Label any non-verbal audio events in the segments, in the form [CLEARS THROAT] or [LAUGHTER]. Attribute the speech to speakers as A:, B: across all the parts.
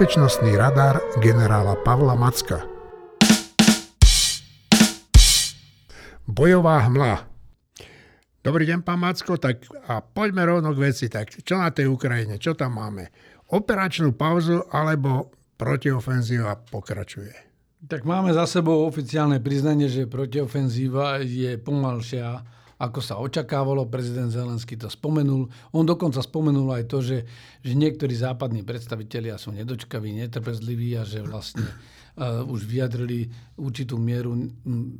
A: Bezpečnostný radar generála Pavla Macka. Bojová hmla. Dobrý deň, pán Macko, tak a poďme rovno k veci. Tak čo na tej Ukrajine, čo tam máme? Operačnú pauzu alebo protiofenzíva pokračuje?
B: Tak máme za sebou oficiálne priznanie, že protiofenzíva je pomalšia, ako sa očakávalo. Prezident Zelenský to spomenul. On dokonca spomenul aj to, že, že niektorí západní predstavitelia sú nedočkaví, netrpezliví a že vlastne už vyjadrili určitú mieru,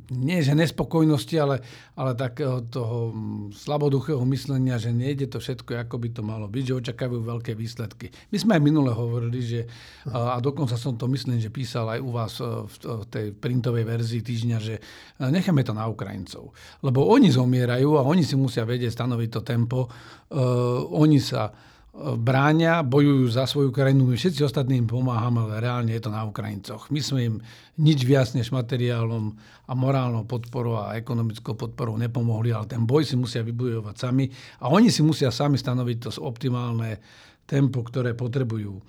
B: nie že nespokojnosti, ale, ale takého toho slaboduchého myslenia, že nejde to všetko, ako by to malo byť, že očakávajú veľké výsledky. My sme aj minule hovorili, že, a dokonca som to myslím, že písal aj u vás uh, v, v tej printovej verzii týždňa, že uh, necháme to na Ukrajincov. Lebo oni zomierajú a oni si musia vedieť stanoviť to tempo. Oni sa bráňa, bojujú za svoju krajinu, my všetci ostatní im pomáhame, ale reálne je to na Ukrajincoch. My sme im nič viac než materiálom a morálnou podporou a ekonomickou podporou nepomohli, ale ten boj si musia vybojovať sami a oni si musia sami stanoviť to optimálne tempo, ktoré potrebujú.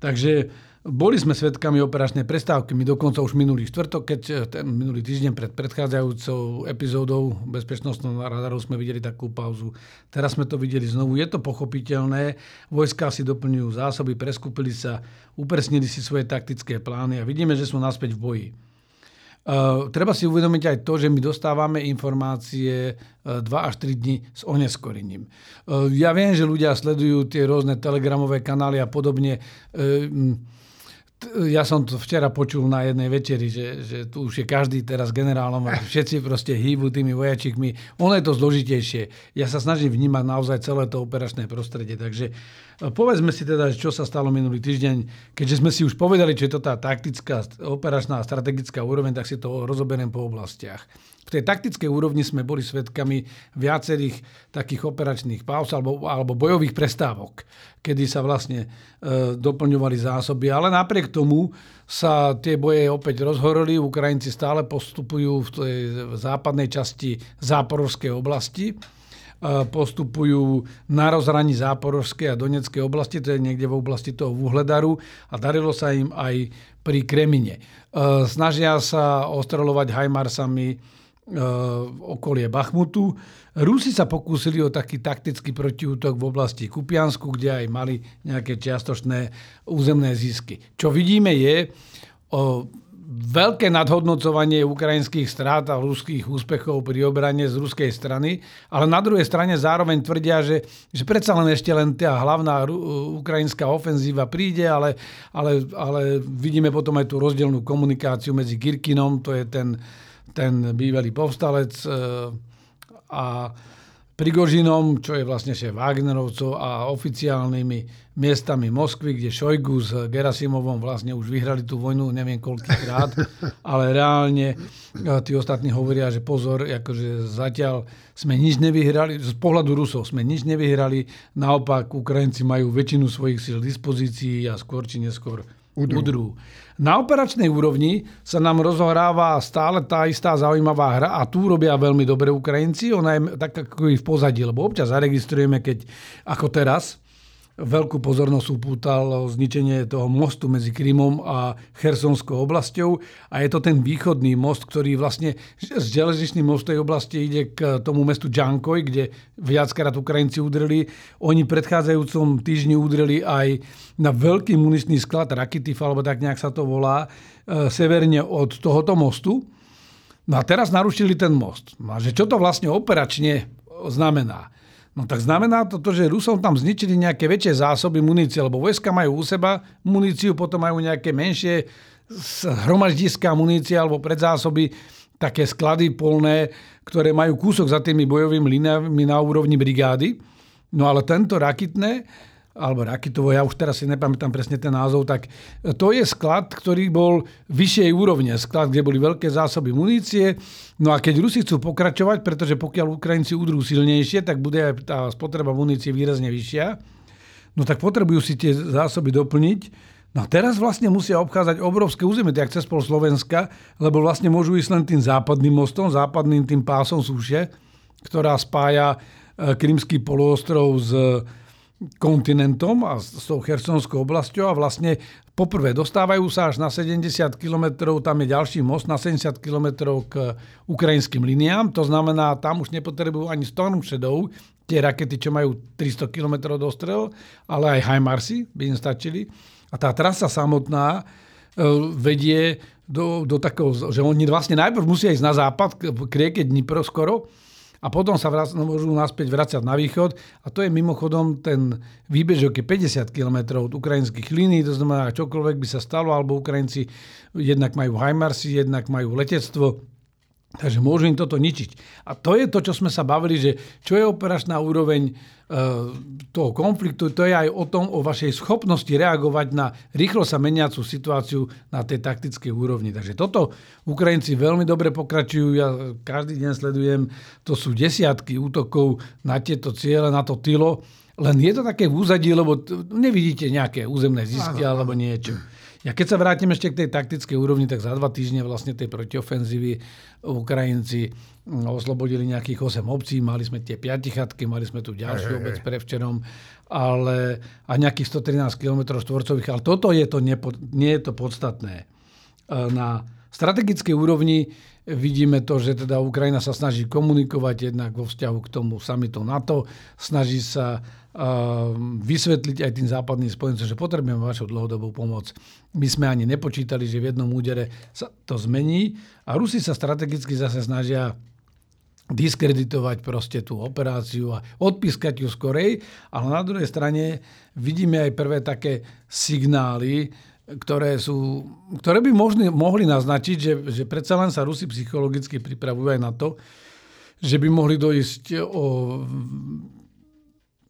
B: Takže boli sme svedkami operačnej prestávky. My dokonca už minulý štvrtok, keď eh, ten minulý týždeň pred predchádzajúcou epizódou bezpečnostného radaru sme videli takú pauzu. Teraz sme to videli znovu. Je to pochopiteľné. Vojska si doplňujú zásoby, preskúpili sa, upresnili si svoje taktické plány a vidíme, že sú naspäť v boji. Uh, treba si uvedomiť aj to, že my dostávame informácie uh, 2 až 3 dní s oneskorením. Uh, ja viem, že ľudia sledujú tie rôzne telegramové kanály a podobne. Uh, ja som to včera počul na jednej večeri, že, že tu už je každý teraz generálom a [LAUGHS] všetci proste hýbu tými vojačikmi. Ono je to zložitejšie. Ja sa snažím vnímať naozaj celé to operačné prostredie. Takže povedzme si teda, čo sa stalo minulý týždeň. Keďže sme si už povedali, čo je to tá taktická, operačná a strategická úroveň, tak si to rozoberiem po oblastiach. V tej taktickej úrovni sme boli svedkami viacerých takých operačných pauz alebo, alebo bojových prestávok, kedy sa vlastne e, doplňovali zásoby. Ale napriek tomu sa tie boje opäť rozhorili. Ukrajinci stále postupujú v tej západnej časti záporovskej oblasti. Postupujú na rozhraní záporovskej a doneckej oblasti, to je niekde v oblasti toho Vuhledaru a darilo sa im aj pri Kremine. E, snažia sa ostreľovať hajmarsami E, okolie Bachmutu. Rusi sa pokúsili o taký taktický protiútok v oblasti Kupiansku, kde aj mali nejaké čiastočné územné zisky. Čo vidíme je veľké nadhodnocovanie ukrajinských strát a ruských úspechov pri obrane z ruskej strany, ale na druhej strane zároveň tvrdia, že, že predsa len ešte len tá hlavná ukrajinská ofenzíva príde, ale, ale, ale vidíme potom aj tú rozdielnú komunikáciu medzi Kirkinom, to je ten ten bývalý povstalec e, a Prigožinom, čo je vlastne šéf Wagnerovcov a oficiálnymi miestami Moskvy, kde Šojgu s Gerasimovom vlastne už vyhrali tú vojnu, neviem koľkýkrát, [LAUGHS] ale reálne e, tí ostatní hovoria, že pozor, akože zatiaľ sme nič nevyhrali, z pohľadu Rusov sme nič nevyhrali, naopak Ukrajinci majú väčšinu svojich síl v dispozícii a skôr či neskôr udrú. udrú. Na operačnej úrovni sa nám rozohráva stále tá istá zaujímavá hra a tu robia veľmi dobre Ukrajinci. Ona je tak ako v pozadí, lebo občas zaregistrujeme, keď ako teraz, veľkú pozornosť upútal zničenie toho mostu medzi Krymom a Chersonskou oblasťou a je to ten východný most, ktorý vlastne z železničným most tej oblasti ide k tomu mestu Džankoj, kde viackrát Ukrajinci udreli. Oni predchádzajúcom týždni udreli aj na veľký muničný sklad Rakitif, alebo tak nejak sa to volá, e, severne od tohoto mostu. No a teraz narušili ten most. No a že čo to vlastne operačne znamená? No tak znamená to, že Rusom tam zničili nejaké väčšie zásoby munície, lebo vojska majú u seba muníciu, potom majú nejaké menšie hromaždiská munícia alebo predzásoby, také sklady polné, ktoré majú kúsok za tými bojovými líniami na úrovni brigády. No ale tento rakitné alebo Rakitovo, ja už teraz si nepamätám presne ten názov, tak to je sklad, ktorý bol vyššej úrovne. Sklad, kde boli veľké zásoby munície. No a keď Rusi chcú pokračovať, pretože pokiaľ Ukrajinci udrú silnejšie, tak bude aj tá spotreba munície výrazne vyššia. No tak potrebujú si tie zásoby doplniť. No a teraz vlastne musia obchádzať obrovské územie, tak cez pol Slovenska, lebo vlastne môžu ísť len tým západným mostom, západným tým pásom súše, ktorá spája e, Krymský poloostrov s kontinentom a s tou Chersonskou oblasťou a vlastne poprvé dostávajú sa až na 70 km, tam je ďalší most na 70 km k ukrajinským liniám, to znamená, tam už nepotrebujú ani Storm Shadow, tie rakety, čo majú 300 km dostrel, ale aj HIMARSy by im stačili. A tá trasa samotná e, vedie do, do takého, že oni vlastne najprv musia ísť na západ, k rieke Dnipro skoro, a potom sa vrac, môžu naspäť vrácať na východ. A to je mimochodom ten výbežok je 50 km od ukrajinských línií, to znamená, čokoľvek by sa stalo, alebo Ukrajinci jednak majú Heimarsy, jednak majú letectvo, Takže môžu im toto ničiť. A to je to, čo sme sa bavili, že čo je operačná úroveň e, toho konfliktu, to je aj o tom, o vašej schopnosti reagovať na rýchlo sa meniacú situáciu na tej taktickej úrovni. Takže toto Ukrajinci veľmi dobre pokračujú. Ja každý deň sledujem, to sú desiatky útokov na tieto ciele, na to tylo. Len je to také v úzadí, lebo nevidíte nejaké územné zisky alebo niečo. Ja keď sa vrátim ešte k tej taktickej úrovni, tak za dva týždne vlastne tej protiofenzívy Ukrajinci mm, oslobodili nejakých 8 obcí, mali sme tie 5 chatky, mali sme tu ďalšiu obec pre včerom, ale, a nejakých 113 km štvorcových, ale toto je to nepo, nie je to podstatné. E, na strategickej úrovni vidíme to, že teda Ukrajina sa snaží komunikovať jednak vo vzťahu k tomu samitu NATO, snaží sa vysvetliť aj tým západným spojencom, že potrebujeme vašu dlhodobú pomoc. My sme ani nepočítali, že v jednom údere sa to zmení a Rusi sa strategicky zase snažia diskreditovať proste tú operáciu a odpískať ju skorej, ale na druhej strane vidíme aj prvé také signály, ktoré, sú, ktoré by možný, mohli naznačiť, že, že predsa len sa Rusi psychologicky pripravujú aj na to, že by mohli dojsť o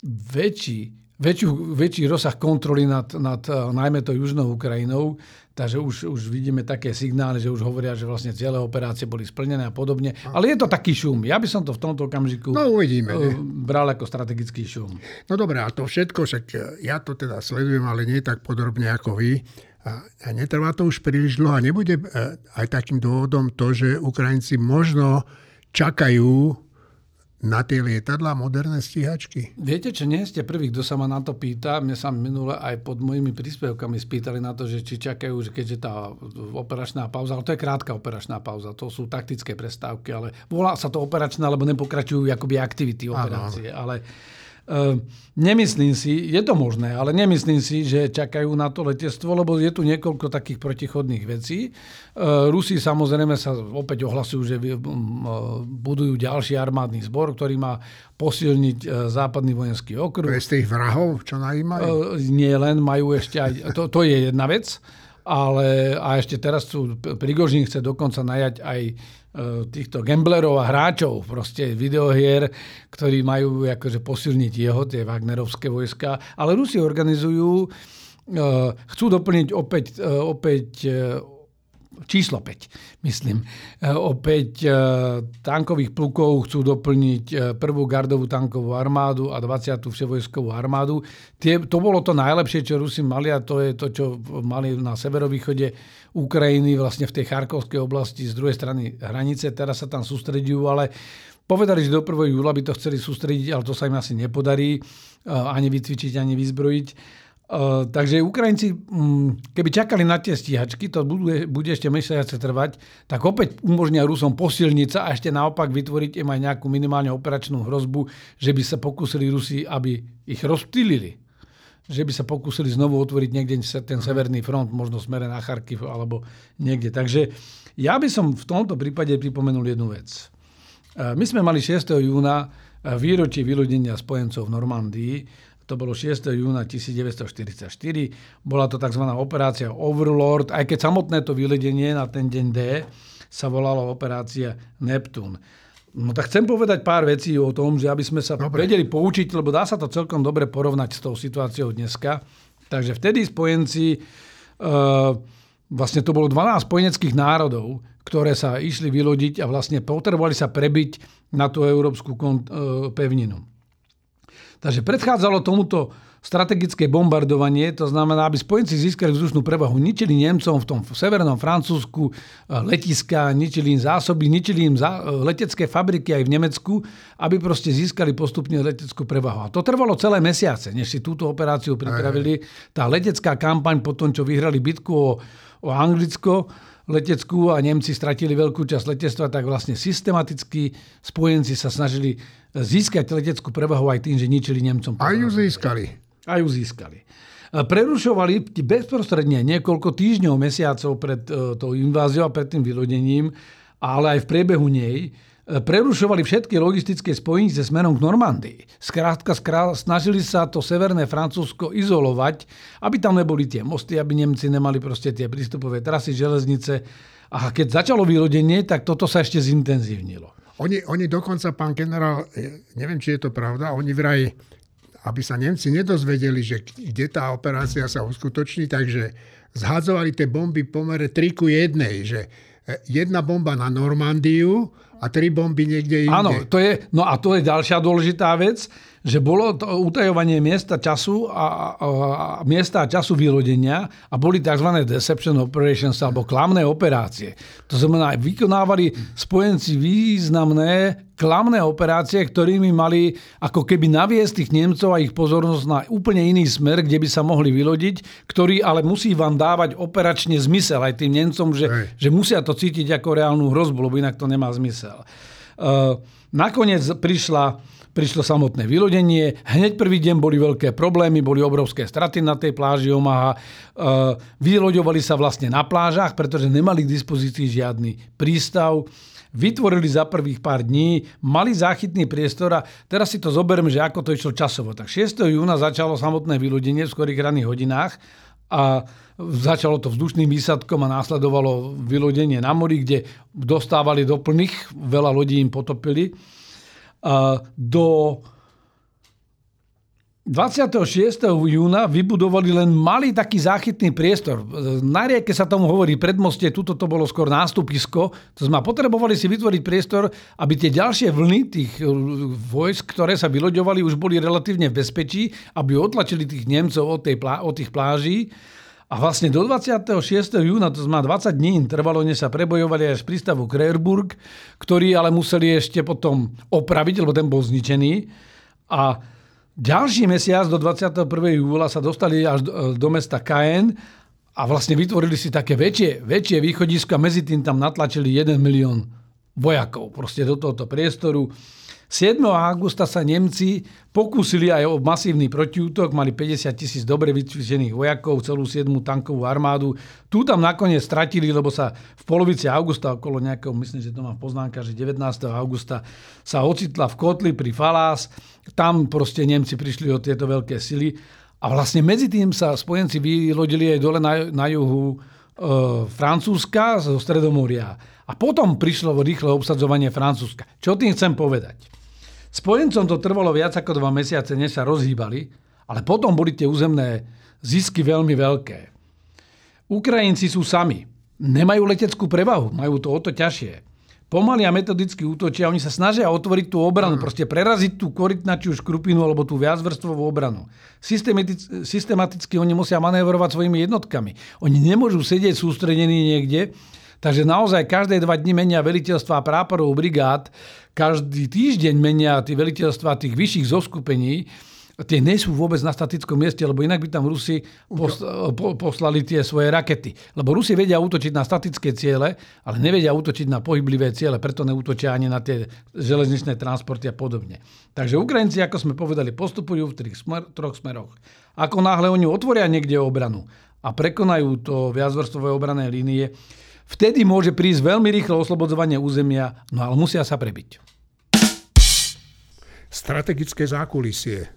B: väčší, väčšiu, väčší rozsah kontroly nad, nad najmä to južnou Ukrajinou, takže už, už vidíme také signály, že už hovoria, že vlastne celé operácie boli splnené a podobne. Ale je to taký šum. Ja by som to v tomto okamžiku
A: no, uvidíme,
B: ne? bral ako strategický šum.
A: No dobré, a to všetko, však ja to teda sledujem, ale nie tak podrobne ako vy. A, a netrvá to už príliš dlho a nebude aj takým dôvodom to, že Ukrajinci možno čakajú na tie lietadla moderné stíhačky?
B: Viete, čo nie ste prvý, kto sa ma na to pýta. Mne sa minule aj pod mojimi príspevkami spýtali na to, že či čakajú, že keďže tá operačná pauza, ale to je krátka operačná pauza, to sú taktické prestávky, ale volá sa to operačná, lebo nepokračujú akoby aktivity operácie. Áno. Ale nemyslím si, je to možné, ale nemyslím si, že čakajú na to letectvo, lebo je tu niekoľko takých protichodných vecí. Ehm, Rusi samozrejme sa opäť ohlasujú, že budujú ďalší armádny zbor, ktorý má posilniť e, západný vojenský okruh.
A: Je z tých vrahov, čo najímajú?
B: Ehm, nie len, majú ešte aj, to, to je jedna vec, ale a ešte teraz sú, Prigožín chce dokonca najať aj E, týchto gamblerov a hráčov, proste videohier, ktorí majú akože posilniť jeho, tie Wagnerovské vojska. Ale Rusi organizujú, e, chcú doplniť opäť, e, opäť číslo 5, myslím. E, opäť e, tankových plukov chcú doplniť e, prvú gardovú tankovú armádu a 20. vševojskovú armádu. Tie, to bolo to najlepšie, čo Rusi mali a to je to, čo mali na severovýchode Ukrajiny, vlastne v tej Charkovskej oblasti z druhej strany hranice. Teraz sa tam sústredujú, ale Povedali, že do 1. júla by to chceli sústrediť, ale to sa im asi nepodarí ani vycvičiť, ani vyzbrojiť. Uh, takže Ukrajinci, um, keby čakali na tie stíhačky, to bude, bude ešte mesiace trvať, tak opäť umožnia Rusom posilniť sa a ešte naopak vytvoriť im aj nejakú minimálne operačnú hrozbu, že by sa pokúsili Rusi, aby ich rozptýlili. Že by sa pokúsili znovu otvoriť niekde ten severný front, možno smere na Charkiv alebo niekde. Takže ja by som v tomto prípade pripomenul jednu vec. Uh, my sme mali 6. júna výročie vylodenia spojencov v Normandii to bolo 6. júna 1944. Bola to tzv. operácia Overlord, aj keď samotné to vyledenie na ten deň D sa volalo operácia Neptún. No tak chcem povedať pár vecí o tom, že aby sme sa dobre. vedeli poučiť, lebo dá sa to celkom dobre porovnať s tou situáciou dneska. Takže vtedy spojenci, uh, vlastne to bolo 12 spojeneckých národov, ktoré sa išli vylodiť a vlastne potrebovali sa prebiť na tú európsku pevninu. Takže predchádzalo tomuto strategické bombardovanie, to znamená, aby spojenci získali vzdušnú prevahu, ničili Nemcom v tom severnom Francúzsku e, letiska, ničili im zásoby, ničili im za, e, letecké fabriky aj v Nemecku, aby proste získali postupne leteckú prevahu. A to trvalo celé mesiace, než si túto operáciu pripravili. Tá letecká kampaň po tom, čo vyhrali bitku o, o Anglicko, leteckú a Nemci stratili veľkú časť letectva, tak vlastne systematicky spojenci sa snažili získať leteckú prevahu aj tým, že ničili Nemcom.
A: A ju získali
B: a ju získali. Prerušovali bezprostredne niekoľko týždňov, mesiacov pred e, tou inváziou a pred tým vylodením, ale aj v priebehu nej, prerušovali všetky logistické spojnice smerom k Normandii. Skrátka, snažili sa to severné Francúzsko izolovať, aby tam neboli tie mosty, aby Nemci nemali proste tie prístupové trasy, železnice. A keď začalo vylodenie, tak toto sa ešte zintenzívnilo.
A: Oni, oni dokonca, pán generál, e, neviem, či je to pravda, oni vraj aby sa Nemci nedozvedeli, že kde tá operácia sa uskutoční, takže zhadzovali tie bomby pomere 3 ku 1, že e, jedna bomba na Normandiu a tri bomby niekde inde.
B: Áno, to je, no a to je ďalšia dôležitá vec, že bolo to utajovanie miesta času a, a, a miesta a času vylodenia a boli tzv. deception operations alebo klamné operácie. To znamená, vykonávali spojenci významné klamné operácie, ktorými mali ako keby naviesť tých Nemcov a ich pozornosť na úplne iný smer, kde by sa mohli vylodiť, ktorý ale musí vám dávať operačne zmysel aj tým Nemcom, že, že musia to cítiť ako reálnu hrozbu, lebo inak to nemá zmysel. Uh, nakoniec prišla prišlo samotné vylodenie. Hneď prvý deň boli veľké problémy, boli obrovské straty na tej pláži Omaha. E, vyloďovali sa vlastne na plážach, pretože nemali k dispozícii žiadny prístav vytvorili za prvých pár dní, mali záchytný priestor a teraz si to zoberiem, že ako to išlo časovo. Tak 6. júna začalo samotné vylodenie v skorých ranných hodinách a začalo to vzdušným výsadkom a následovalo vylodenie na mori, kde dostávali do plných, veľa ľudí im potopili do 26. júna vybudovali len malý taký záchytný priestor. Na rieke sa tomu hovorí predmostie, tuto to bolo skôr nástupisko. To sme potrebovali si vytvoriť priestor, aby tie ďalšie vlny tých vojsk, ktoré sa vyloďovali, už boli relatívne v bezpečí, aby otlačili tých Nemcov od, tej, od tých pláží. A vlastne do 26. júna, to znamená 20 dní, trvalo, než sa prebojovali až prístavu Krerburg, ktorý ale museli ešte potom opraviť, lebo ten bol zničený. A ďalší mesiac do 21. júla sa dostali až do, mesta Caen a vlastne vytvorili si také väčšie, väčšie východisko a medzi tým tam natlačili 1 milión vojakov proste do tohoto priestoru. 7. augusta sa Nemci pokúsili aj o masívny protiútok, mali 50 tisíc dobre vycvičených vojakov, celú 7. tankovú armádu. Tu tam nakoniec stratili, lebo sa v polovici augusta, okolo nejakého, myslím, že to má poznánka, že 19. augusta sa ocitla v kotli pri Falás. Tam proste Nemci prišli o tieto veľké sily. A vlastne medzi tým sa spojenci vylodili aj dole na, na juhu e, Francúzska zo Stredomoria. A potom prišlo rýchle obsadzovanie Francúzska. Čo tým chcem povedať? Spojencom to trvalo viac ako dva mesiace, než sa rozhýbali, ale potom boli tie územné zisky veľmi veľké. Ukrajinci sú sami. Nemajú leteckú prevahu, majú to o to ťažšie. Pomaly a metodicky útočia, oni sa snažia otvoriť tú obranu, mm. proste preraziť tú korytnačiu škrupinu alebo tú viacvrstvovú obranu. Systematicky, systematicky oni musia manévrovať svojimi jednotkami. Oni nemôžu sedieť sústredení niekde, Takže naozaj každé dva dni menia veliteľstva práporov brigád, každý týždeň menia tie veliteľstva tých vyšších zoskupení, tie nie sú vôbec na statickom mieste, lebo inak by tam Rusi poslali tie svoje rakety. Lebo Rusi vedia útočiť na statické ciele, ale nevedia útočiť na pohyblivé ciele, preto neútočia ani na tie železničné transporty a podobne. Takže Ukrajinci, ako sme povedali, postupujú v tých smer, troch smeroch. Ako náhle oni otvoria niekde obranu a prekonajú to viacvrstvové obrané línie, Vtedy môže prísť veľmi rýchle oslobodzovanie územia, no ale musia sa prebiť.
A: Strategické zákulisie.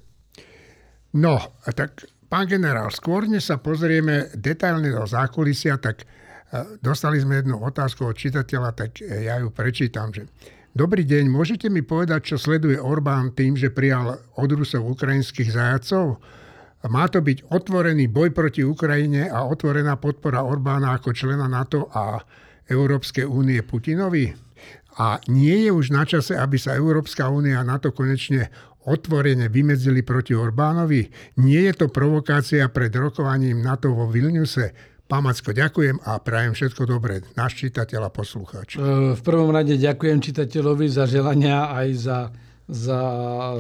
A: No, tak pán generál, skôr než sa pozrieme detailne do zákulisia, tak e, dostali sme jednu otázku od čitateľa, tak e, ja ju prečítam, že Dobrý deň, môžete mi povedať, čo sleduje Orbán tým, že prijal od Rusov ukrajinských zajacov? Má to byť otvorený boj proti Ukrajine a otvorená podpora Orbána ako člena NATO a Európskej únie Putinovi? A nie je už na čase, aby sa Európska únia a NATO konečne otvorene vymedzili proti Orbánovi? Nie je to provokácia pred rokovaním NATO vo Vilniuse? Pán Macko, ďakujem a prajem všetko dobré. Náš čitateľ a poslucháč.
B: E, v prvom rade ďakujem čitateľovi za želania aj za za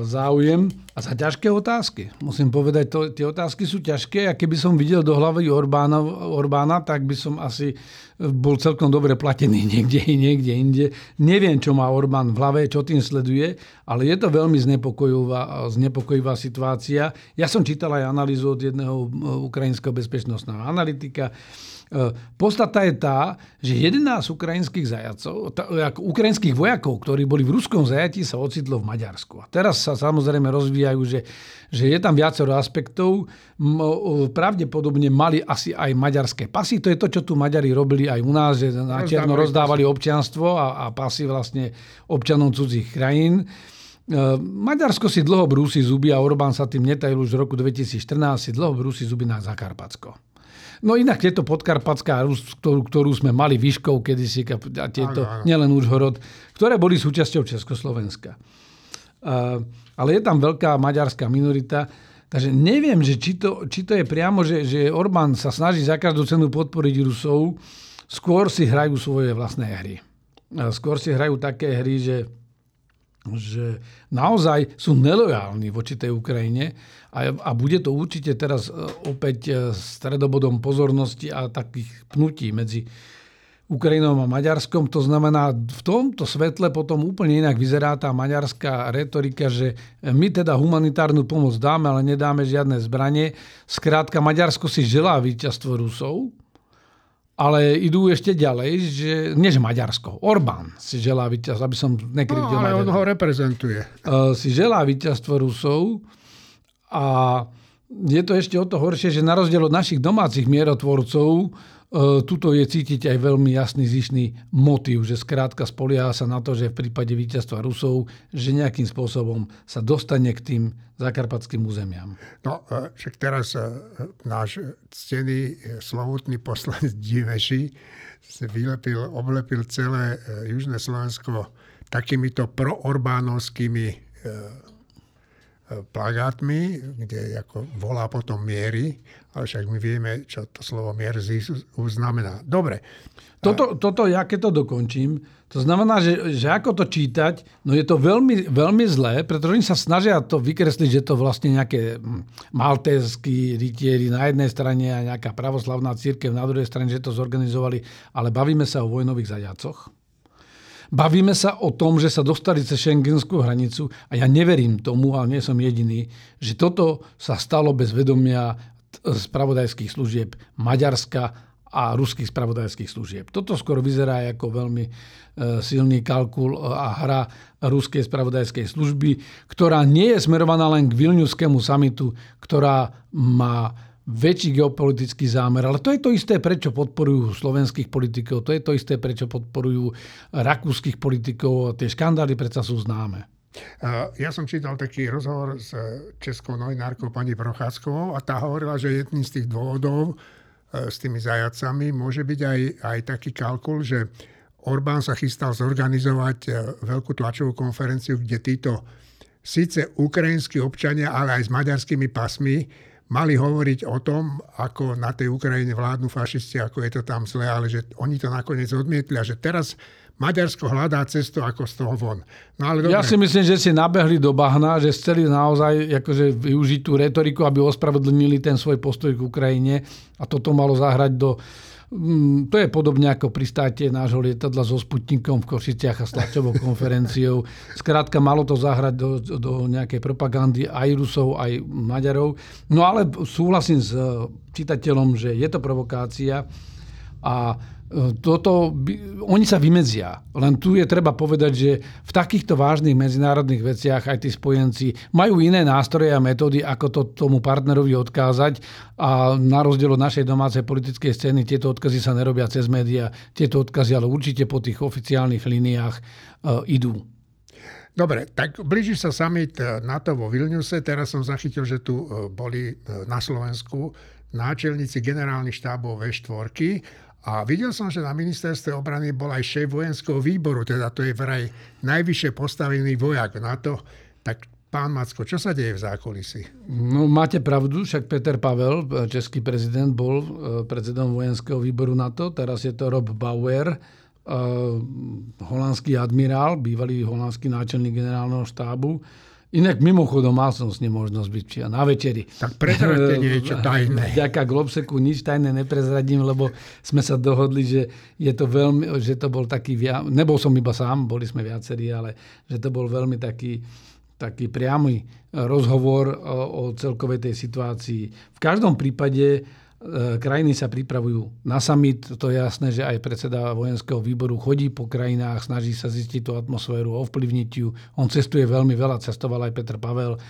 B: záujem a za ťažké otázky. Musím povedať, to, tie otázky sú ťažké a keby som videl do hlavy Orbána, Orbána, tak by som asi bol celkom dobre platený [LAUGHS] niekde, niekde inde. Neviem, čo má Orbán v hlave, čo tým sleduje, ale je to veľmi znepokojivá, znepokojivá situácia. Ja som čítal aj analýzu od jedného uh, ukrajinského bezpečnostného analytika, podstata je tá, že 11 ukrajinských zajacov, ukrajinských vojakov, ktorí boli v ruskom zajatí, sa ocitlo v Maďarsku. A teraz sa samozrejme rozvíjajú, že, že je tam viacero aspektov. Pravdepodobne mali asi aj maďarské pasy. To je to, čo tu Maďari robili aj u nás, že na čierno rozdávali občianstvo a, a pasy vlastne občanom cudzích krajín. E, Maďarsko si dlho brúsi zuby a Orbán sa tým netajil už v roku 2014, si dlho brúsi zuby na Zakarpacko. No inak tieto podkarpatská Rus, ktorú, ktorú sme mali výškou kedysi, a tieto, áno, áno. nielen Užhorod, ktoré boli súčasťou Československa. Uh, ale je tam veľká maďarská minorita, takže neviem, že či, to, či to je priamo, že, že Orbán sa snaží za každú cenu podporiť Rusov, skôr si hrajú svoje vlastné hry. Skôr si hrajú také hry, že že naozaj sú nelojálni voči tej Ukrajine a, a bude to určite teraz e, opäť e, stredobodom pozornosti a takých pnutí medzi Ukrajinou a Maďarskom. To znamená, v tomto svetle potom úplne inak vyzerá tá maďarská retorika, že my teda humanitárnu pomoc dáme, ale nedáme žiadne zbranie. Skrátka, Maďarsko si želá víťazstvo Rusov, ale idú ešte ďalej, že než Maďarsko. Orbán si želá víťazstvo, aby som nekrytil
A: no, ale Maďarsko. on ho reprezentuje.
B: Uh, si želá víťazstvo Rusov a je to ešte o to horšie, že na rozdiel od našich domácich mierotvorcov E, tuto je cítiť aj veľmi jasný zišný motív, že skrátka spolieha sa na to, že v prípade víťazstva Rusov, že nejakým spôsobom sa dostane k tým zakarpatským územiam.
A: No, e, však teraz e, náš ctený slovutný poslanec Diveši si vylepil, oblepil celé Južné Slovensko takýmito proorbánovskými plagátmi, kde ako volá potom miery, ale však my vieme, čo to slovo mier znamená. Dobre.
B: Toto, toto ja keď to dokončím, to znamená, že, že ako to čítať, no je to veľmi, veľmi zlé, pretože oni sa snažia to vykresliť, že to vlastne nejaké hm, maltézskí rytieri na jednej strane a nejaká pravoslavná církev na druhej strane, že to zorganizovali, ale bavíme sa o vojnových zajacoch Bavíme sa o tom, že sa dostali cez šengenskú hranicu a ja neverím tomu, ale nie som jediný, že toto sa stalo bez vedomia spravodajských služieb Maďarska a ruských spravodajských služieb. Toto skoro vyzerá ako veľmi e, silný kalkul a hra ruskej spravodajskej služby, ktorá nie je smerovaná len k Vilniuskému samitu, ktorá má väčší geopolitický zámer. Ale to je to isté, prečo podporujú slovenských politikov, to je to isté, prečo podporujú rakúskych politikov. Tie škandály predsa sú známe.
A: Ja som čítal taký rozhovor s českou novinárkou pani Prochádzkovou a tá hovorila, že jedným z tých dôvodov e, s tými zajacami môže byť aj, aj taký kalkul, že Orbán sa chystal zorganizovať e, veľkú tlačovú konferenciu, kde títo síce ukrajinskí občania, ale aj s maďarskými pasmi mali hovoriť o tom, ako na tej Ukrajine vládnu fašisti, ako je to tam zle, ale že oni to nakoniec odmietli a že teraz Maďarsko hľadá cestu ako z toho von.
B: No, ale Ja si myslím, že si nabehli do bahna, že chceli naozaj akože využiť tú retoriku, aby ospravedlnili ten svoj postoj k Ukrajine a toto malo zahrať do to je podobne ako pristátie nášho lietadla so Sputnikom v Košiciach a s konferenciou. Skrátka, malo to zahrať do, do nejakej propagandy aj Rusov, aj Maďarov. No ale súhlasím s eh, čitateľom, že je to provokácia a toto, oni sa vymedzia. Len tu je treba povedať, že v takýchto vážnych medzinárodných veciach aj tí spojenci majú iné nástroje a metódy, ako to tomu partnerovi odkázať a na rozdiel od našej domácej politickej scény tieto odkazy sa nerobia cez médiá, tieto odkazy ale určite po tých oficiálnych líniách e, idú.
A: Dobre, tak blíži sa summit e, NATO vo Vilniuse. Teraz som zachytil, že tu e, boli na Slovensku náčelníci generálnych štábov V4 a videl som, že na ministerstve obrany bol aj šéf vojenského výboru, teda to je vraj najvyššie postavený vojak na to, tak Pán Macko, čo sa deje v zákulisí?
B: No, máte pravdu, však Peter Pavel, český prezident, bol predsedom vojenského výboru NATO, teraz je to Rob Bauer, holandský admirál, bývalý holandský náčelník generálneho štábu. Inak mimochodom mal som s ním možnosť byť na večeri.
A: Tak prezradte niečo [LAUGHS] tajné.
B: Ďaká Globseku nič tajné neprezradím, lebo sme sa dohodli, že, je to veľmi, že to bol taký, nebol som iba sám, boli sme viacerí, ale že to bol veľmi taký, taký priamy rozhovor o, o celkovej tej situácii. V každom prípade krajiny sa pripravujú na summit. To je jasné, že aj predseda vojenského výboru chodí po krajinách, snaží sa zistiť tú atmosféru, ovplyvniť ju. On cestuje veľmi veľa, cestoval aj Petr Pavel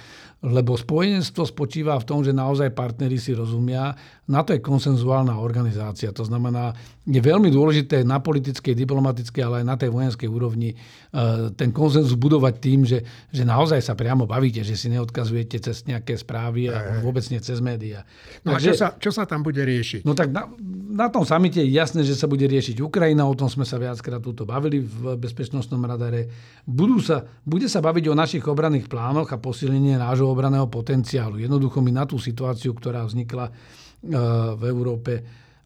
B: lebo spojenstvo spočíva v tom, že naozaj partnery si rozumia. Na to je konsenzuálna organizácia. To znamená, je veľmi dôležité na politickej, diplomatickej, ale aj na tej vojenskej úrovni e, ten konsenzus budovať tým, že, že naozaj sa priamo bavíte, že si neodkazujete cez nejaké správy a vôbec nie cez médiá.
A: No Takže, a čo sa, čo sa tam bude riešiť?
B: No tak na, na tom samite je jasné, že sa bude riešiť Ukrajina, o tom sme sa viackrát túto bavili v bezpečnostnom radare. Budú sa, bude sa baviť o našich obranných plánoch a posilnenie nášho obraného potenciálu. Jednoducho my na tú situáciu, ktorá vznikla e, v Európe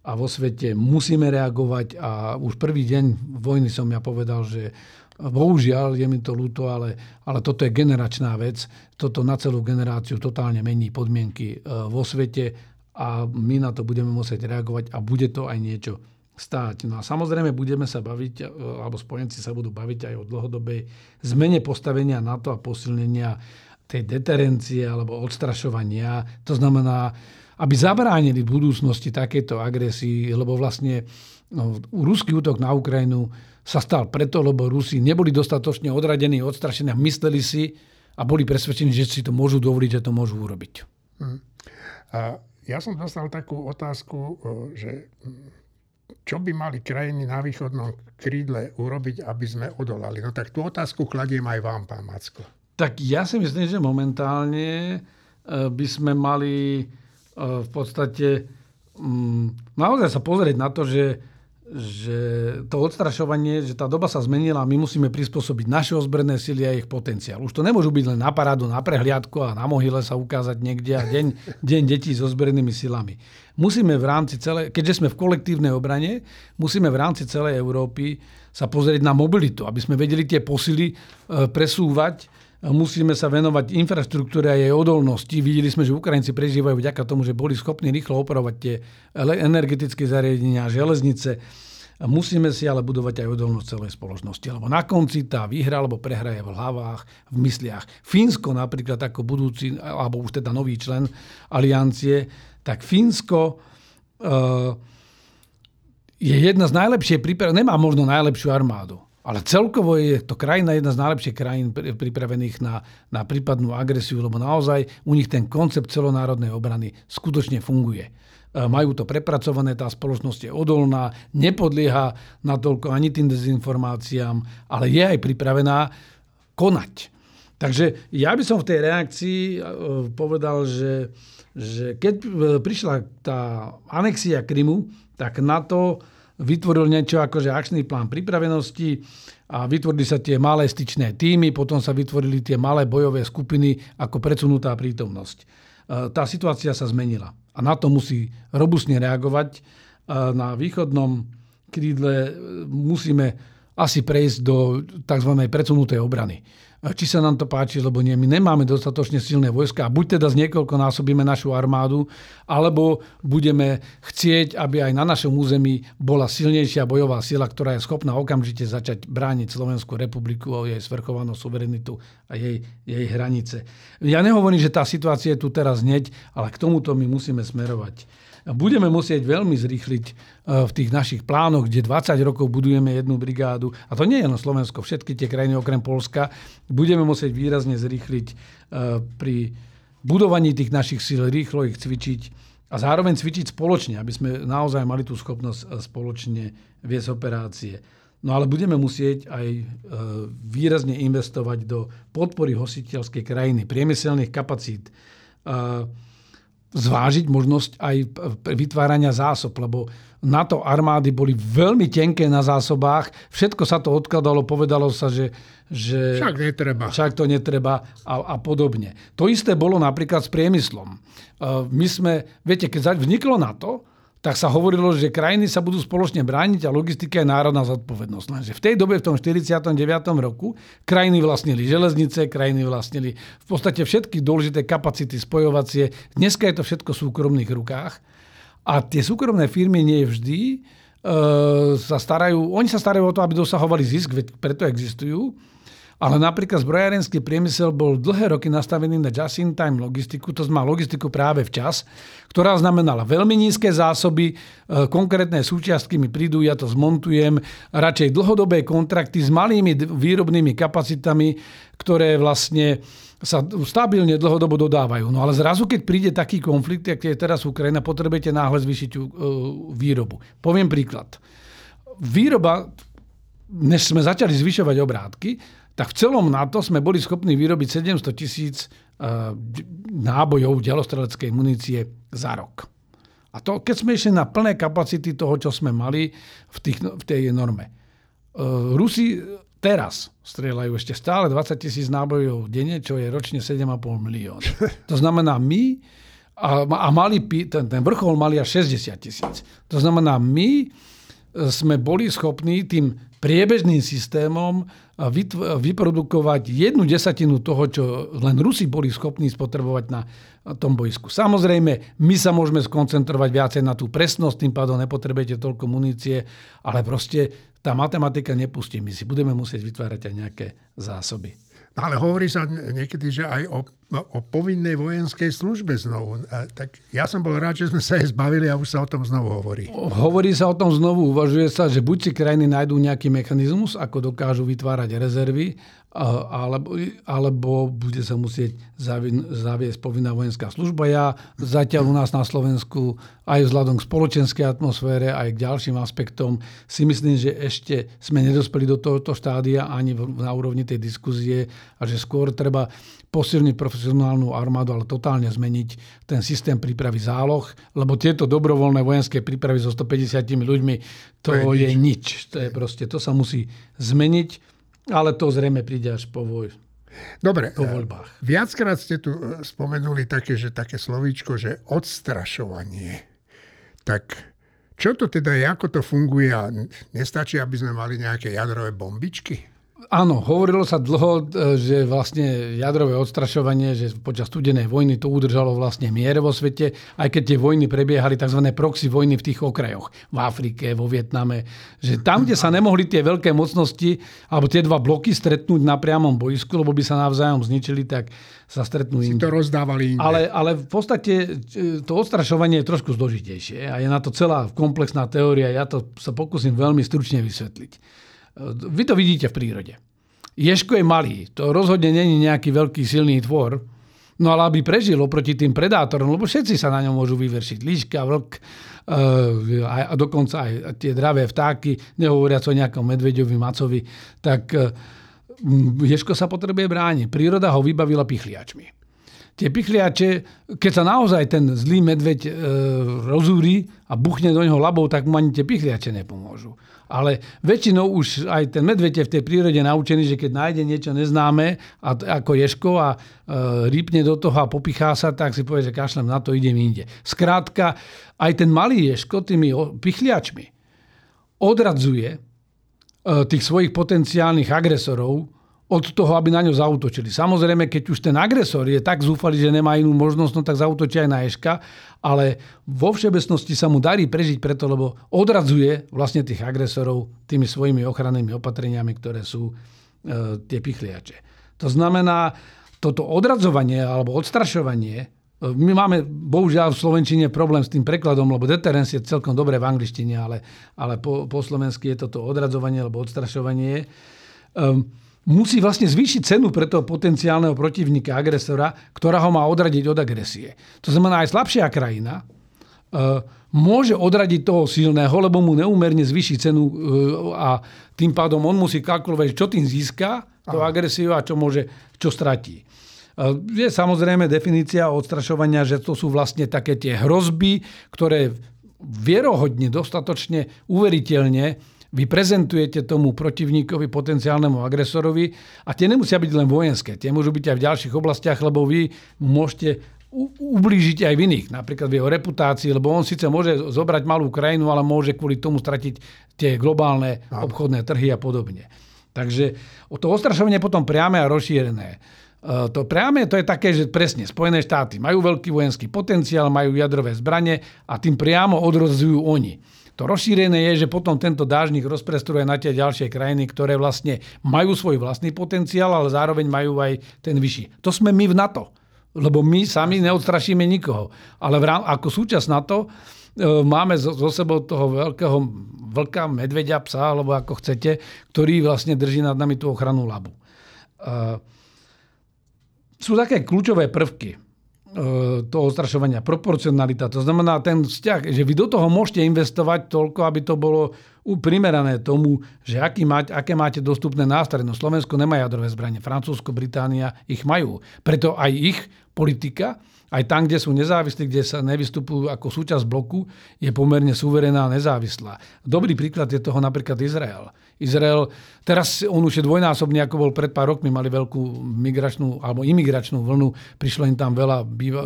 B: a vo svete, musíme reagovať a už prvý deň vojny som ja povedal, že Bohužiaľ, je mi to ľúto, ale, ale toto je generačná vec. Toto na celú generáciu totálne mení podmienky e, vo svete a my na to budeme musieť reagovať a bude to aj niečo stáť. No a samozrejme budeme sa baviť, e, alebo spojenci sa budú baviť aj o dlhodobej zmene postavenia NATO a posilnenia tej deterencie alebo odstrašovania. To znamená, aby zabránili v budúcnosti takéto agresii, lebo vlastne no, ruský útok na Ukrajinu sa stal preto, lebo Rusi neboli dostatočne odradení, odstrašení a mysleli si a boli presvedčení, že si to môžu dovoliť, že to môžu urobiť. Hmm.
A: A ja som dostal takú otázku, že čo by mali krajiny na východnom krídle urobiť, aby sme odolali. No tak tú otázku kladiem aj vám, pán Macko.
B: Tak ja si myslím, že momentálne e, by sme mali e, v podstate mm, naozaj sa pozrieť na to, že, že to odstrašovanie, že tá doba sa zmenila a my musíme prispôsobiť naše ozbrojené sily a ich potenciál. Už to nemôžu byť len na parádu, na prehliadku a na mohyle sa ukázať niekde a deň, [LAUGHS] deň detí so ozbrojenými silami. Musíme v rámci celej, keďže sme v kolektívnej obrane, musíme v rámci celej Európy sa pozrieť na mobilitu, aby sme vedeli tie posily e, presúvať musíme sa venovať infraštruktúre a jej odolnosti. Videli sme, že Ukrajinci prežívajú vďaka tomu, že boli schopní rýchlo operovať tie energetické zariadenia, železnice. Musíme si ale budovať aj odolnosť celej spoločnosti, lebo na konci tá výhra alebo prehra je v hlavách, v mysliach. Fínsko napríklad ako budúci, alebo už teda nový člen aliancie, tak Fínsko uh, je jedna z najlepšie pripravených, nemá možno najlepšiu armádu, ale celkovo je to krajina jedna z najlepších krajín pripravených na, na prípadnú agresiu, lebo naozaj u nich ten koncept celonárodnej obrany skutočne funguje. E, majú to prepracované, tá spoločnosť je odolná, nepodlieha natoľko ani tým dezinformáciám, ale je aj pripravená konať. Takže ja by som v tej reakcii e, povedal, že, že keď e, prišla tá anexia Krymu, tak na to vytvoril niečo ako že akčný plán pripravenosti a vytvorili sa tie malé styčné týmy, potom sa vytvorili tie malé bojové skupiny ako predsunutá prítomnosť. E, tá situácia sa zmenila a na to musí robustne reagovať. E, na východnom krídle e, musíme asi prejsť do tzv. predsunutej obrany či sa nám to páči, lebo nie. My nemáme dostatočne silné vojska a buď teda z niekoľko násobíme našu armádu, alebo budeme chcieť, aby aj na našom území bola silnejšia bojová sila, ktorá je schopná okamžite začať brániť Slovenskú republiku a jej svrchovanú suverenitu a jej, jej hranice. Ja nehovorím, že tá situácia je tu teraz hneď, ale k tomuto my musíme smerovať budeme musieť veľmi zrýchliť e, v tých našich plánoch, kde 20 rokov budujeme jednu brigádu, a to nie je len Slovensko, všetky tie krajiny okrem Polska, budeme musieť výrazne zrýchliť e, pri budovaní tých našich síl, rýchlo ich cvičiť a zároveň cvičiť spoločne, aby sme naozaj mali tú schopnosť e, spoločne viesť operácie. No ale budeme musieť aj výrazne investovať do podpory hostiteľskej krajiny, priemyselných kapacít, zvážiť možnosť aj vytvárania zásob, lebo NATO armády boli veľmi tenké na zásobách, všetko sa to odkladalo, povedalo sa, že, že
A: však, netreba.
B: však to netreba a, a podobne. To isté bolo napríklad s priemyslom. My sme, viete, keď vzniklo NATO, tak sa hovorilo, že krajiny sa budú spoločne brániť a logistika je národná zodpovednosť. Lenže v tej dobe, v tom 49. roku, krajiny vlastnili železnice, krajiny vlastnili v podstate všetky dôležité kapacity spojovacie. Dneska je to všetko v súkromných rukách. A tie súkromné firmy nie vždy e, sa starajú, oni sa starajú o to, aby dosahovali zisk, veď preto existujú, ale napríklad zbrojárenský priemysel bol dlhé roky nastavený na just-in-time logistiku, to znamená logistiku práve včas, ktorá znamenala veľmi nízke zásoby, e, konkrétne súčiastky mi prídu, ja to zmontujem, radšej dlhodobé kontrakty s malými výrobnými kapacitami, ktoré vlastne sa stabilne dlhodobo dodávajú. No ale zrazu, keď príde taký konflikt, jak je teraz Ukrajina, potrebujete náhle zvýšiť uh, výrobu. Poviem príklad. Výroba, než sme začali zvyšovať obrátky, tak v celom NATO sme boli schopní vyrobiť 700 tisíc e, nábojov delostreleckej munície za rok. A to, keď sme išli na plné kapacity toho, čo sme mali v, tých, v tej norme. E, Rusi teraz strieľajú ešte stále 20 tisíc nábojov denne, čo je ročne 7,5 milión. [LAUGHS] To znamená, my a, a mali, ten, ten vrchol mali až 60 tisíc. To znamená, my sme boli schopní tým priebežným systémom vyprodukovať jednu desatinu toho, čo len Rusi boli schopní spotrebovať na tom boisku. Samozrejme, my sa môžeme skoncentrovať viacej na tú presnosť, tým pádom nepotrebujete toľko munície, ale proste tá matematika nepustí. My si budeme musieť vytvárať aj nejaké zásoby.
A: Ale hovorí sa niekedy, že aj o, o povinnej vojenskej službe znovu. Tak ja som bol rád, že sme sa jej zbavili a už sa o tom znovu hovorí.
B: Hovorí sa o tom znovu. Uvažuje sa, že buď si krajiny nájdú nejaký mechanizmus, ako dokážu vytvárať rezervy, alebo, alebo bude sa musieť zaviesť povinná vojenská služba. Ja zatiaľ u nás na Slovensku aj vzhľadom k spoločenskej atmosfére, aj k ďalším aspektom si myslím, že ešte sme nedospeli do tohoto štádia ani na úrovni tej diskuzie a že skôr treba posilniť profesionálnu armádu, ale totálne zmeniť ten systém prípravy záloh, lebo tieto dobrovoľné vojenské prípravy so 150 ľuďmi, to, to je, je nič. nič. To je proste, to sa musí zmeniť ale to zrejme príde až po voj.
A: Dobre,
B: po voľbách.
A: viackrát ste tu e, spomenuli také, že také slovíčko, že odstrašovanie. Tak čo to teda je, ako to funguje a nestačí, aby sme mali nejaké jadrové bombičky?
B: Áno, hovorilo sa dlho, e, že vlastne jadrové odstrašovanie, že počas studenej vojny to udržalo vlastne mier vo svete, aj keď tie vojny prebiehali tzv. proxy vojny v tých okrajoch, v Afrike, vo Vietname, že tam, kde sa nemohli tie veľké mocnosti alebo tie dva bloky stretnúť na priamom boisku, lebo by sa navzájom zničili, tak sa stretnú
A: im. to rozdávali inde.
B: Ale, ale v podstate e, to odstrašovanie je trošku zložitejšie a je na to celá komplexná teória. Ja to sa pokúsim veľmi stručne vysvetliť. Vy to vidíte v prírode. Ješko je malý, to rozhodne není nejaký veľký silný tvor, no ale aby prežil oproti tým predátorom, lebo všetci sa na ňom môžu vyvršiť. Líška, vlk eh, a dokonca aj tie dravé vtáky, nehovoriac o nejakom medveďovi, macovi, tak eh, Ješko sa potrebuje brániť. Príroda ho vybavila pichliačmi. Tie pichliače, keď sa naozaj ten zlý medveď e, rozúri a buchne do neho labou, tak mu ani tie pichliače nepomôžu. Ale väčšinou už aj ten medveď je v tej prírode naučený, že keď nájde niečo neznáme, a, ako ješko a e, rýpne do toho a popichá sa, tak si povie, že kašlem na to, idem inde. Skrátka, aj ten malý ješko tými pichliačmi odradzuje e, tých svojich potenciálnych agresorov od toho, aby na ňo zautočili. Samozrejme, keď už ten agresor je tak zúfalý, že nemá inú možnosť, no tak zautočí aj na Eška, ale vo všeobecnosti sa mu darí prežiť preto, lebo odradzuje vlastne tých agresorov tými svojimi ochrannými opatreniami, ktoré sú e, tie pichliače. To znamená, toto odradzovanie alebo odstrašovanie, e, my máme bohužiaľ v Slovenčine problém s tým prekladom, lebo deterrence je celkom dobré v angličtine, ale, ale po, po slovensky je toto odradzovanie alebo odstrašovanie. Um, musí vlastne zvýšiť cenu pre toho potenciálneho protivníka, agresora, ktorá ho má odradiť od agresie. To znamená, aj slabšia krajina uh, môže odradiť toho silného, lebo mu neúmerne zvýši cenu uh, a tým pádom on musí kalkulovať, čo tým získa, tú agresiu a čo môže, čo stratí. Je samozrejme definícia odstrašovania, že to sú vlastne také tie hrozby, ktoré vierohodne, dostatočne, uveriteľne vy prezentujete tomu protivníkovi, potenciálnemu agresorovi a tie nemusia byť len vojenské, tie môžu byť aj v ďalších oblastiach, lebo vy môžete ublížiť aj v iných, napríklad v jeho reputácii, lebo on síce môže zobrať malú krajinu, ale môže kvôli tomu stratiť tie globálne obchodné trhy a podobne. Takže to ostrašovanie potom priame a rozšírené. E, to priame to je také, že presne Spojené štáty majú veľký vojenský potenciál, majú jadrové zbranie a tým priamo odrozujú oni. To rozšírené je, že potom tento dážnik rozprestruje na tie ďalšie krajiny, ktoré vlastne majú svoj vlastný potenciál, ale zároveň majú aj ten vyšší. To sme my v NATO, lebo my sami neodstrašíme nikoho. Ale ako súčasť NATO e, máme zo, sebou toho veľkého vlka, medveďa, psa, alebo ako chcete, ktorý vlastne drží nad nami tú ochranu labu. Uh, sú také kľúčové prvky e, toho ostrašovania, proporcionalita. To znamená ten vzťah, že vy do toho môžete investovať toľko, aby to bolo primerané tomu, že aký máte, aké máte dostupné nástroje. No Slovensko nemá jadrové zbranie, Francúzsko, Británia ich majú. Preto aj ich politika aj tam, kde sú nezávislí, kde sa nevystupujú ako súčasť bloku, je pomerne suverená a nezávislá. Dobrý príklad je toho napríklad Izrael. Izrael, teraz on už je dvojnásobný, ako bol pred pár rokmi, mali veľkú migračnú alebo imigračnú vlnu, prišlo im tam veľa býva,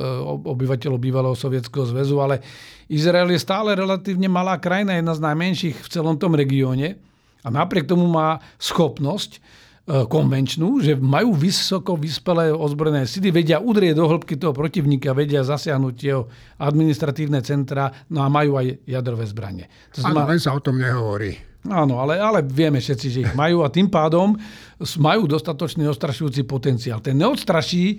B: obyvateľov bývalého Sovietskeho zväzu, ale Izrael je stále relatívne malá krajina, jedna z najmenších v celom tom regióne a napriek tomu má schopnosť E, konvenčnú, že majú vysoko vyspelé ozbrojené sily, vedia udrieť do hĺbky toho protivníka, vedia zasiahnuť jeho administratívne centra, no a majú aj jadrové zbranie.
A: To znamená, len sa o tom nehovorí.
B: Áno, ale, ale vieme všetci, že ich majú a tým pádom majú dostatočný ostrašujúci potenciál. Ten neodstraší e,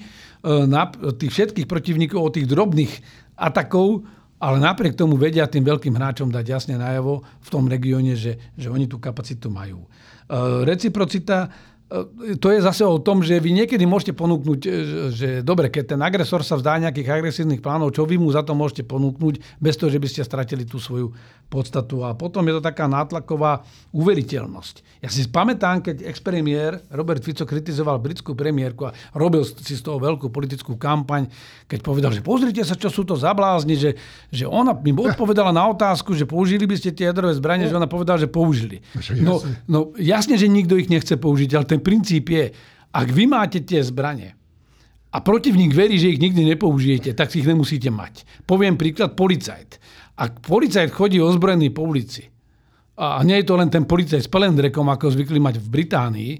B: na tých všetkých protivníkov od tých drobných atakov, ale napriek tomu vedia tým veľkým hráčom dať jasne najavo v tom regióne, že, že oni tú kapacitu majú. E, reciprocita to je zase o tom, že vy niekedy môžete ponúknuť, e, že dobre, keď ten agresor sa vzdá nejakých agresívnych plánov, čo vy mu za to môžete ponúknuť, bez toho, že by ste stratili tú svoju podstatu. A potom je to taká nátlaková uveriteľnosť. Ja si pamätám, keď ex-premiér Robert Fico kritizoval britskú premiérku a robil si z toho veľkú politickú kampaň, keď povedal, že pozrite sa, čo sú to za blázni, že, že ona mi odpovedala na otázku, že použili by ste tie jadrové zbranie, že ona povedala, že použili. No, no jasne, že nikto ich nechce použiť, ale ten ten princíp je, ak vy máte tie zbranie a protivník verí, že ich nikdy nepoužijete, tak si ich nemusíte mať. Poviem príklad policajt. Ak policajt chodí ozbrojený po ulici, a nie je to len ten policajt s pelendrekom, ako zvykli mať v Británii,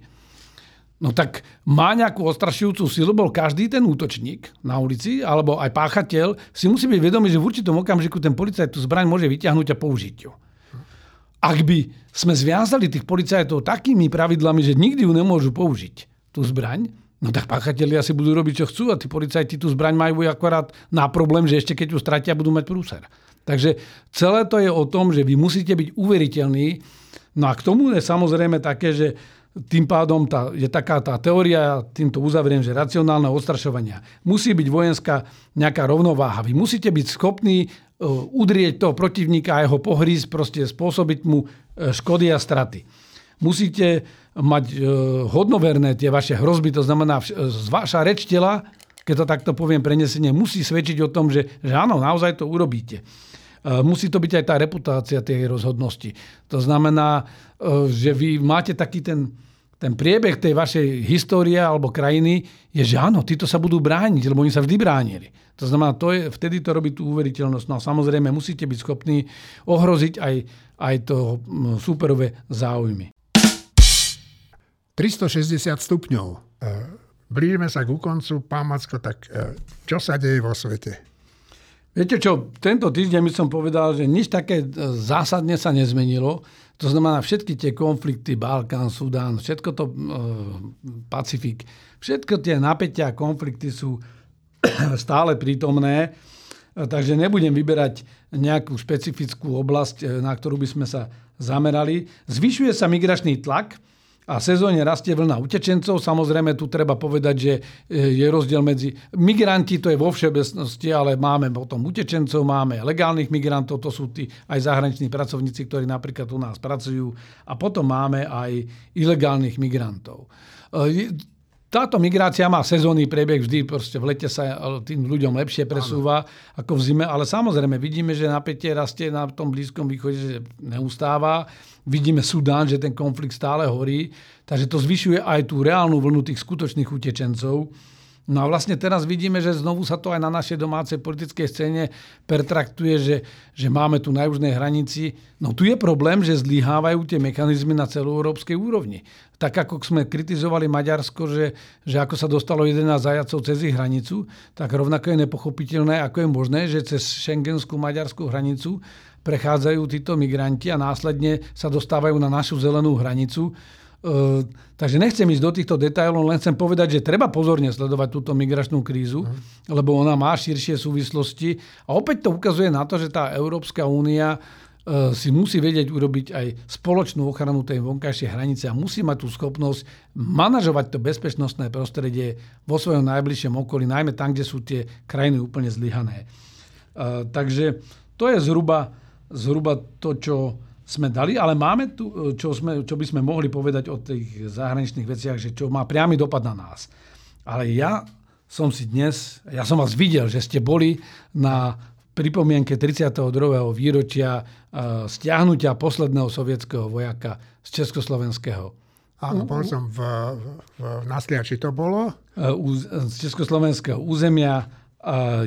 B: no tak má nejakú ostrašujúcu silu, bol každý ten útočník na ulici, alebo aj páchateľ, si musí byť vedomý, že v určitom okamžiku ten policajt tú zbraň môže vyťahnuť a použiť ju. Ak by sme zviazali tých policajtov takými pravidlami, že nikdy ju nemôžu použiť, tú zbraň, no tak páchatelia si budú robiť, čo chcú a tí policajti tú zbraň majú akorát na problém, že ešte keď ju stratia, budú mať prúser. Takže celé to je o tom, že vy musíte byť uveriteľní. No a k tomu je samozrejme také, že tým pádom tá, je taká tá teória, týmto uzavriem, že racionálne odstrašovania. Musí byť vojenská nejaká rovnováha. Vy musíte byť schopní udrieť toho protivníka a jeho pohrísť, proste spôsobiť mu e, škody a straty. Musíte mať e, hodnoverné tie vaše hrozby, to znamená, vaša reč tela, keď to takto poviem prenesenie, musí svedčiť o tom, že, že áno, naozaj to urobíte. Musí to byť aj tá reputácia tej rozhodnosti. To znamená, že vy máte taký ten, ten priebeh tej vašej histórie alebo krajiny je, že áno, títo sa budú brániť, lebo oni sa vždy bránili. To znamená, to je, vtedy to robí tú uveriteľnosť. No a samozrejme musíte byť schopní ohroziť aj, aj to superové záujmy.
A: 360 stupňov. E, blížime sa ku koncu. Pán Macko, tak e, čo sa deje vo svete?
B: Viete čo, tento týždeň by som povedal, že nič také e, zásadne sa nezmenilo. To znamená, všetky tie konflikty, Balkán, Sudán, všetko to, e, Pacifik, všetko tie napätia a konflikty sú [CLEARS THROAT] stále prítomné, e, takže nebudem vyberať nejakú špecifickú oblasť, e, na ktorú by sme sa zamerali. Zvyšuje sa migračný tlak, a sezóne rastie vlna utečencov. Samozrejme, tu treba povedať, že e, je rozdiel medzi... Migranti to je vo všeobecnosti, ale máme potom utečencov, máme legálnych migrantov, to sú tí aj zahraniční pracovníci, ktorí napríklad u nás pracujú. A potom máme aj ilegálnych migrantov. Táto migrácia má sezónny priebeh, vždy proste v lete sa tým ľuďom lepšie presúva ano. ako v zime, ale samozrejme vidíme, že napätie rastie na tom Blízkom východe, že neustáva. Vidíme Sudán, že ten konflikt stále horí, takže to zvyšuje aj tú reálnu vlnu tých skutočných utečencov. No a vlastne teraz vidíme, že znovu sa to aj na našej domácej politickej scéne pertraktuje, že, že máme tu na južnej hranici. No tu je problém, že zlyhávajú tie mechanizmy na celoeurópskej úrovni. Tak ako sme kritizovali Maďarsko, že, že ako sa dostalo 11 zajacov cez ich hranicu, tak rovnako je nepochopiteľné, ako je možné, že cez šengenskú maďarskú hranicu prechádzajú títo migranti a následne sa dostávajú na našu zelenú hranicu takže nechcem ísť do týchto detailov, len chcem povedať, že treba pozorne sledovať túto migračnú krízu, uh lebo ona má širšie súvislosti. A opäť to ukazuje na to, že tá Európska únia uh, si musí vedieť urobiť aj spoločnú ochranu tej vonkajšej hranice a musí mať tú schopnosť manažovať to bezpečnostné prostredie vo svojom najbližšom okolí, najmä tam, kde sú tie krajiny úplne zlyhané. Uh, takže to je zhruba, zhruba to, čo sme dali, ale máme tu, čo, sme, čo by sme mohli povedať o tých zahraničných veciach, že čo má priamy dopad na nás. Ale ja som si dnes, ja som vás videl, že ste boli na pripomienke 32. výročia uh, stiahnutia posledného sovietského vojaka z Československého.
A: Áno, bol som v, v, v Nasliači to bolo.
B: Uh, z Československého územia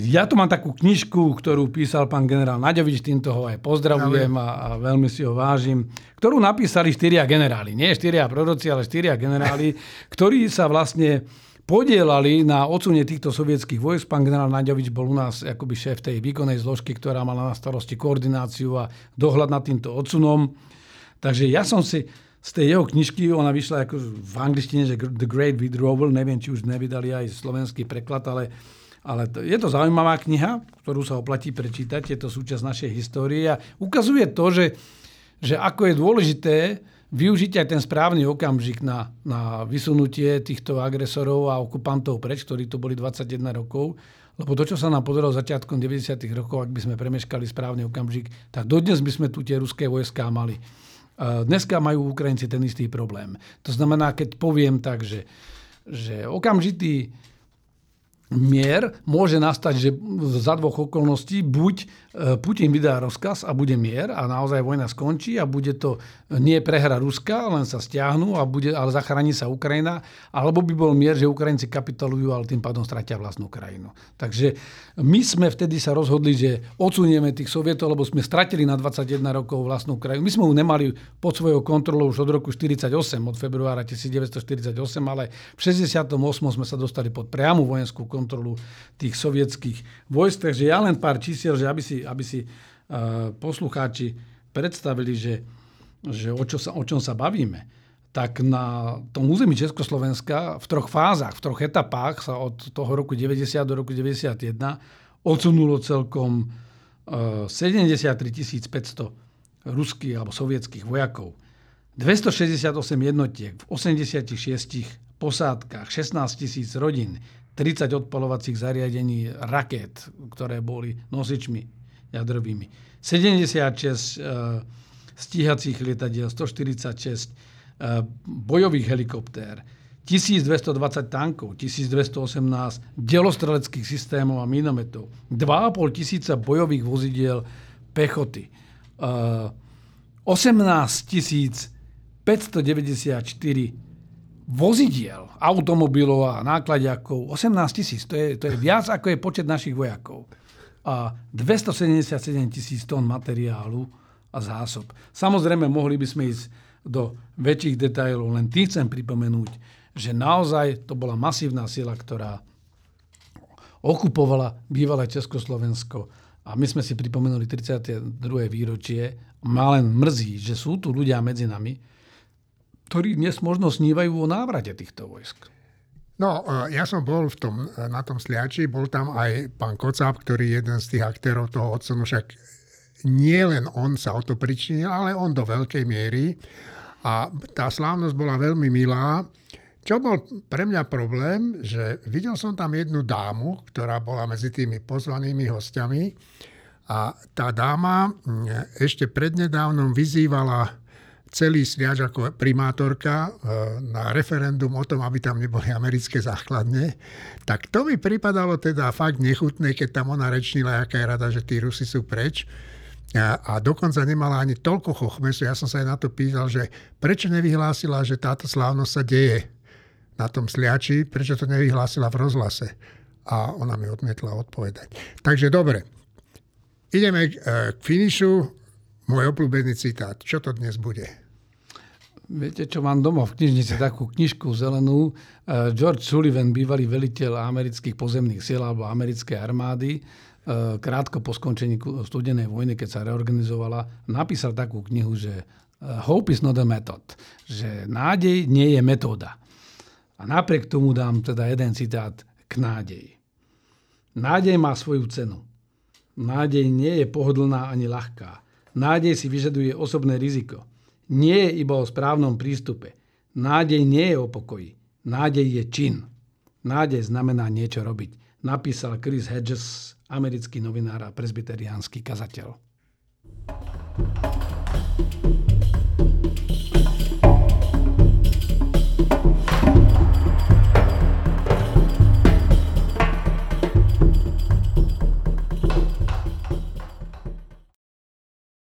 B: ja tu mám takú knižku, ktorú písal pán generál Naďovič, týmto ho aj pozdravujem a, a veľmi si ho vážim, ktorú napísali štyria generáli. Nie štyria proroci, ale štyria generáli, [LAUGHS] ktorí sa vlastne podielali na odsunie týchto sovietských vojsk. Pán generál Naďovič bol u nás akoby šéf tej výkonnej zložky, ktorá mala na starosti koordináciu a dohľad nad týmto odsunom. Takže ja som si z tej jeho knižky, ona vyšla ako v angličtine, že The Great Withdrawal, neviem, či už nevydali aj slovenský preklad, ale ale to, je to zaujímavá kniha, ktorú sa oplatí prečítať, je to súčasť našej histórie a ukazuje to, že, že ako je dôležité využiť aj ten správny okamžik na, na vysunutie týchto agresorov a okupantov preč, ktorí tu boli 21 rokov. Lebo to, čo sa nám podarilo začiatkom 90. rokov, ak by sme premeškali správny okamžik, tak dodnes by sme tu tie ruské vojská mali. Dneska majú Ukrajinci ten istý problém. To znamená, keď poviem tak, že, že okamžitý mier môže nastať, že za dvoch okolností buď e, Putin vydá rozkaz a bude mier a naozaj vojna skončí a bude to nie prehra Ruska, len sa stiahnu, a bude, ale zachráni sa Ukrajina, alebo by bol mier, že Ukrajinci kapitulujú, ale tým pádom stratia vlastnú krajinu. Takže my sme vtedy sa rozhodli, že odsunieme tých sovietov, lebo sme stratili na 21 rokov vlastnú krajinu. My sme ju nemali pod svojou kontrolou už od roku 1948, od februára 1948, ale v 68. sme sa dostali pod priamu vojenskú kontrolu kontrolu tých sovietských vojsk. Takže ja len pár čísiel, že aby si, aby si uh, poslucháči predstavili, že, že o, čo sa, o čom sa bavíme tak na tom území Československa v troch fázach, v troch etapách sa od toho roku 90 do roku 91 odsunulo celkom 73 500 ruských alebo sovietských vojakov. 268 jednotiek v 86 posádkach, 16 tisíc rodín, 30 odpalovacích zariadení raket, ktoré boli nosičmi jadrovými, 76 uh, stíhacích lietadiel, 146 uh, bojových helikoptér, 1220 tankov, 1218 delostreleckých systémov a minometov, 2,5 tisíca bojových vozidiel pechoty, uh, 18 594 vozidiel, automobilov a nákladiakov 18 tisíc. To je, to je viac, ako je počet našich vojakov. A 277 tisíc tón materiálu a zásob. Samozrejme, mohli by sme ísť do väčších detajlov, len tým chcem pripomenúť, že naozaj to bola masívna sila, ktorá okupovala bývalé Československo. A my sme si pripomenuli 32. výročie. Ma len mrzí, že sú tu ľudia medzi nami, ktorí dnes možno snívajú o návrate týchto vojsk.
A: No, e, ja som bol v tom, e, na tom sliači, bol tam aj pán Kocáb, ktorý je jeden z tých aktérov toho odsunu, však nie len on sa o to pričinil, ale on do veľkej miery. A tá slávnosť bola veľmi milá. Čo bol pre mňa problém, že videl som tam jednu dámu, ktorá bola medzi tými pozvanými hostiami a tá dáma ešte prednedávnom vyzývala celý sliač ako primátorka e, na referendum o tom, aby tam neboli americké základne, tak to mi pripadalo teda fakt nechutné, keď tam ona rečnila, aká je rada, že tí Rusi sú preč. A, a dokonca nemala ani toľko chochmesu. Ja som sa aj na to pýtal, že prečo nevyhlásila, že táto slávnosť sa deje na tom sliači, prečo to nevyhlásila v rozhlase. A ona mi odmietla odpovedať. Takže dobre, ideme k, e, k finišu môj obľúbený citát. Čo to dnes bude?
B: Viete, čo mám doma v knižnici, takú knižku zelenú. Eh, George Sullivan, bývalý veliteľ amerických pozemných síl alebo americkej armády, eh, krátko po skončení studenej vojny, keď sa reorganizovala, napísal takú knihu, že eh, Hope is not a method, že nádej nie je metóda. A napriek tomu dám teda jeden citát k nádeji. Nádej má svoju cenu. Nádej nie je pohodlná ani ľahká. Nádej si vyžaduje osobné riziko. Nie je iba o správnom prístupe. Nádej nie je o pokoji. Nádej je čin. Nádej znamená niečo robiť. Napísal Chris Hedges, americký novinár a presbyteriánsky kazateľ. thank you